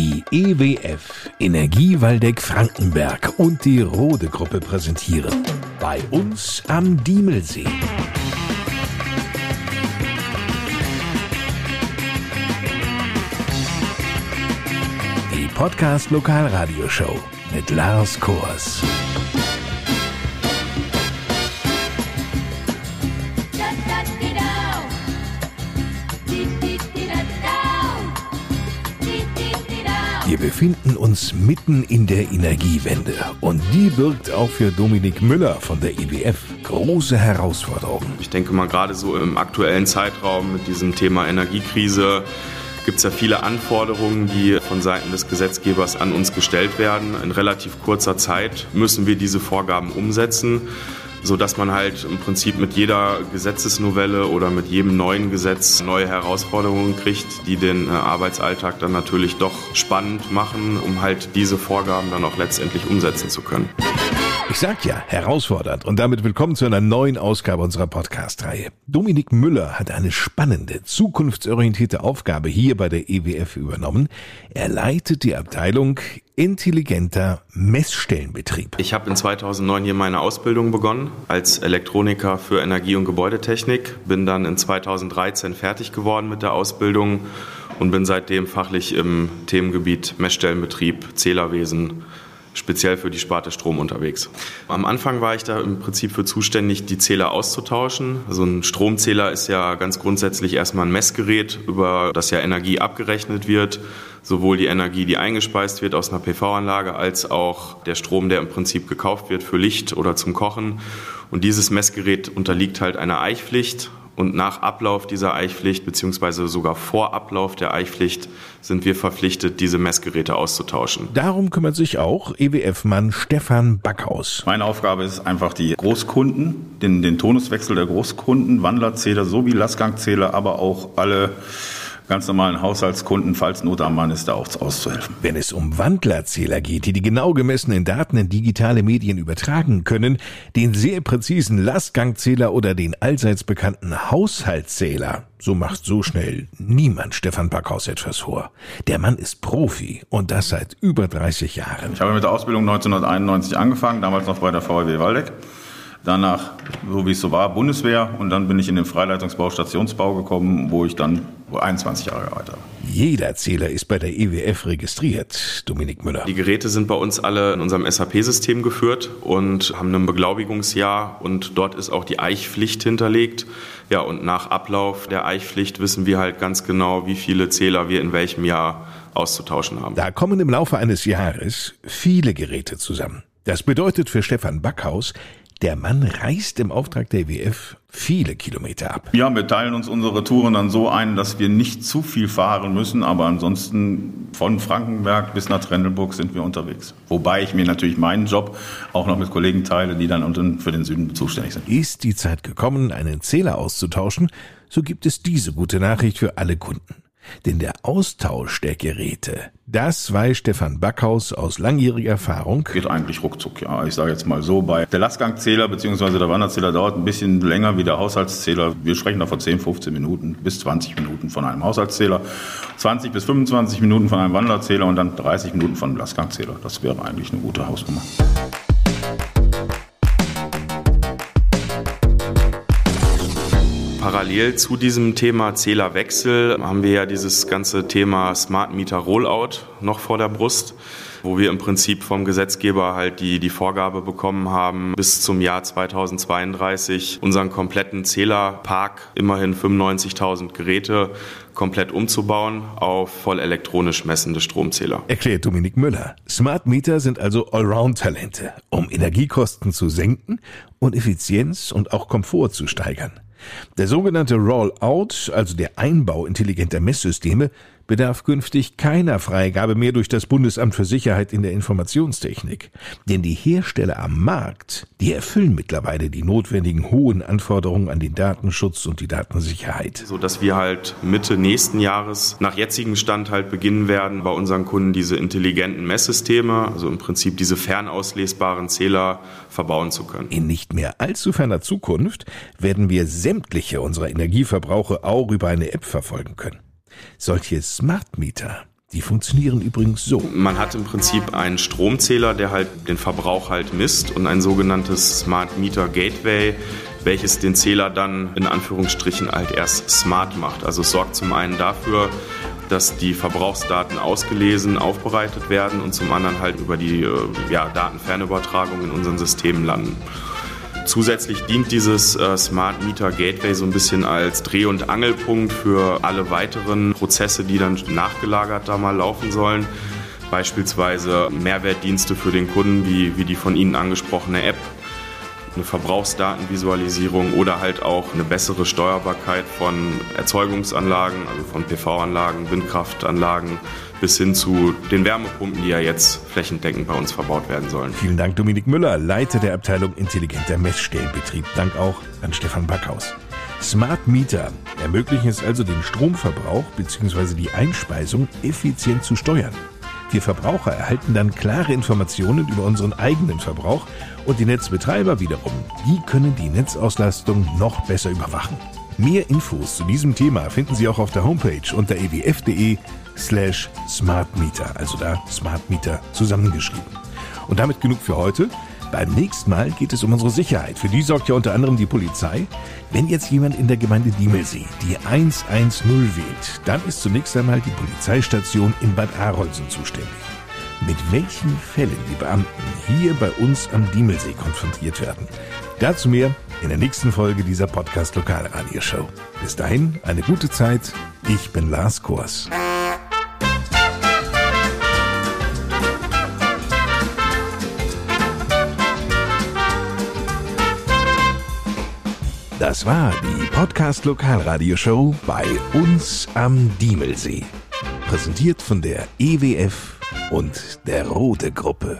Die EWF Energie Waldeck Frankenberg und die Rode Gruppe präsentieren bei uns am Diemelsee. Die Podcast Lokalradioshow mit Lars Kors. Wir befinden uns mitten in der Energiewende und die birgt auch für Dominik Müller von der IWF große Herausforderungen. Ich denke mal gerade so im aktuellen Zeitraum mit diesem Thema Energiekrise gibt es ja viele Anforderungen, die von Seiten des Gesetzgebers an uns gestellt werden. In relativ kurzer Zeit müssen wir diese Vorgaben umsetzen so dass man halt im Prinzip mit jeder Gesetzesnovelle oder mit jedem neuen Gesetz neue Herausforderungen kriegt, die den äh, Arbeitsalltag dann natürlich doch spannend machen, um halt diese Vorgaben dann auch letztendlich umsetzen zu können. Ich sag ja, herausfordernd. Und damit willkommen zu einer neuen Ausgabe unserer Podcast-Reihe. Dominik Müller hat eine spannende, zukunftsorientierte Aufgabe hier bei der EWF übernommen. Er leitet die Abteilung intelligenter Messstellenbetrieb. Ich habe in 2009 hier meine Ausbildung begonnen als Elektroniker für Energie- und Gebäudetechnik, bin dann in 2013 fertig geworden mit der Ausbildung und bin seitdem fachlich im Themengebiet Messstellenbetrieb, Zählerwesen, speziell für die Sparte Strom unterwegs. Am Anfang war ich da im Prinzip für zuständig, die Zähler auszutauschen. Also ein Stromzähler ist ja ganz grundsätzlich erstmal ein Messgerät, über das ja Energie abgerechnet wird. Sowohl die Energie, die eingespeist wird aus einer PV-Anlage, als auch der Strom, der im Prinzip gekauft wird für Licht oder zum Kochen. Und dieses Messgerät unterliegt halt einer Eichpflicht und nach Ablauf dieser Eichpflicht beziehungsweise sogar vor Ablauf der Eichpflicht sind wir verpflichtet, diese Messgeräte auszutauschen. Darum kümmert sich auch EWF-Mann Stefan Backhaus. Meine Aufgabe ist einfach die Großkunden, den, den Tonuswechsel der Großkunden, Wandlerzähler sowie Lastgangzähler, aber auch alle ganz normalen Haushaltskunden, falls Not am Mann ist, da auch auszuhelfen. Wenn es um Wandlerzähler geht, die die genau gemessenen Daten in digitale Medien übertragen können, den sehr präzisen Lastgangzähler oder den allseits bekannten Haushaltszähler, so macht so schnell niemand Stefan Backhaus etwas vor. Der Mann ist Profi und das seit über 30 Jahren. Ich habe mit der Ausbildung 1991 angefangen, damals noch bei der VW Waldeck. Danach, so wie es so war, Bundeswehr und dann bin ich in den Freileitungsbau, Stationsbau gekommen, wo ich dann 21 Jahre gearbeitet habe. Jeder Zähler ist bei der EWF registriert, Dominik Müller. Die Geräte sind bei uns alle in unserem SAP-System geführt und haben ein Beglaubigungsjahr und dort ist auch die Eichpflicht hinterlegt. Ja, und nach Ablauf der Eichpflicht wissen wir halt ganz genau, wie viele Zähler wir in welchem Jahr auszutauschen haben. Da kommen im Laufe eines Jahres viele Geräte zusammen. Das bedeutet für Stefan Backhaus, der Mann reist im Auftrag der WF viele Kilometer ab. Ja, wir teilen uns unsere Touren dann so ein, dass wir nicht zu viel fahren müssen, aber ansonsten von Frankenberg bis nach Trendelburg sind wir unterwegs. Wobei ich mir natürlich meinen Job auch noch mit Kollegen teile, die dann unten für den Süden zuständig sind. Ist die Zeit gekommen, einen Zähler auszutauschen, so gibt es diese gute Nachricht für alle Kunden. Denn der Austausch der Geräte, das weiß Stefan Backhaus aus langjähriger Erfahrung. Geht eigentlich ruckzuck, ja. Ich sage jetzt mal so, bei der Lastgangzähler bzw. der Wanderzähler dauert ein bisschen länger wie der Haushaltszähler. Wir sprechen da von 10, 15 Minuten bis 20 Minuten von einem Haushaltszähler, 20 bis 25 Minuten von einem Wanderzähler und dann 30 Minuten von einem Lastgangzähler. Das wäre eigentlich eine gute Hausnummer. Parallel zu diesem Thema Zählerwechsel haben wir ja dieses ganze Thema Smart Meter Rollout noch vor der Brust, wo wir im Prinzip vom Gesetzgeber halt die, die Vorgabe bekommen haben, bis zum Jahr 2032 unseren kompletten Zählerpark, immerhin 95.000 Geräte, komplett umzubauen auf voll elektronisch messende Stromzähler. Erklärt Dominik Müller. Smart Meter sind also Allround-Talente, um Energiekosten zu senken und Effizienz und auch Komfort zu steigern. Der sogenannte Rollout, also der Einbau intelligenter Messsysteme, bedarf künftig keiner Freigabe mehr durch das Bundesamt für Sicherheit in der Informationstechnik. Denn die Hersteller am Markt, die erfüllen mittlerweile die notwendigen hohen Anforderungen an den Datenschutz und die Datensicherheit. So dass wir halt Mitte nächsten Jahres nach jetzigem Stand halt beginnen werden, bei unseren Kunden diese intelligenten Messsysteme, also im Prinzip diese fernauslesbaren Zähler verbauen zu können. In nicht mehr allzu ferner Zukunft werden wir sämtliche unserer Energieverbrauche auch über eine App verfolgen können. Solche Smart Meter Die funktionieren übrigens so. Man hat im Prinzip einen Stromzähler, der halt den Verbrauch halt misst und ein sogenanntes Smart Meter Gateway, welches den Zähler dann in Anführungsstrichen halt erst smart macht. Also es sorgt zum einen dafür, dass die Verbrauchsdaten ausgelesen, aufbereitet werden und zum anderen halt über die äh, ja, Datenfernübertragung in unseren Systemen landen. Zusätzlich dient dieses äh, Smart Meter Gateway so ein bisschen als Dreh- und Angelpunkt für alle weiteren Prozesse, die dann nachgelagert da mal laufen sollen. Beispielsweise Mehrwertdienste für den Kunden, wie, wie die von Ihnen angesprochene App, eine Verbrauchsdatenvisualisierung oder halt auch eine bessere Steuerbarkeit von Erzeugungsanlagen, also von PV-Anlagen, Windkraftanlagen bis hin zu den Wärmepumpen, die ja jetzt flächendeckend bei uns verbaut werden sollen. Vielen Dank, Dominik Müller, Leiter der Abteilung Intelligenter Messstellenbetrieb. Dank auch an Stefan Backhaus. Smart Meter ermöglichen es also, den Stromverbrauch bzw. die Einspeisung effizient zu steuern. Wir Verbraucher erhalten dann klare Informationen über unseren eigenen Verbrauch und die Netzbetreiber wiederum, die können die Netzauslastung noch besser überwachen. Mehr Infos zu diesem Thema finden Sie auch auf der Homepage unter ewf.de slash smartmeter, also da Smartmeter zusammengeschrieben. Und damit genug für heute. Beim nächsten Mal geht es um unsere Sicherheit. Für die sorgt ja unter anderem die Polizei. Wenn jetzt jemand in der Gemeinde Diemelsee die 110 wählt, dann ist zunächst einmal die Polizeistation in Bad Arolsen zuständig. Mit welchen Fällen die Beamten hier bei uns am Diemelsee konfrontiert werden, dazu mehr in der nächsten Folge dieser Podcast Lokalradioshow. Bis dahin eine gute Zeit. Ich bin Lars Kors. Das war die Podcast Lokalradioshow bei uns am Diemelsee. Präsentiert von der EWF und der Rote Gruppe.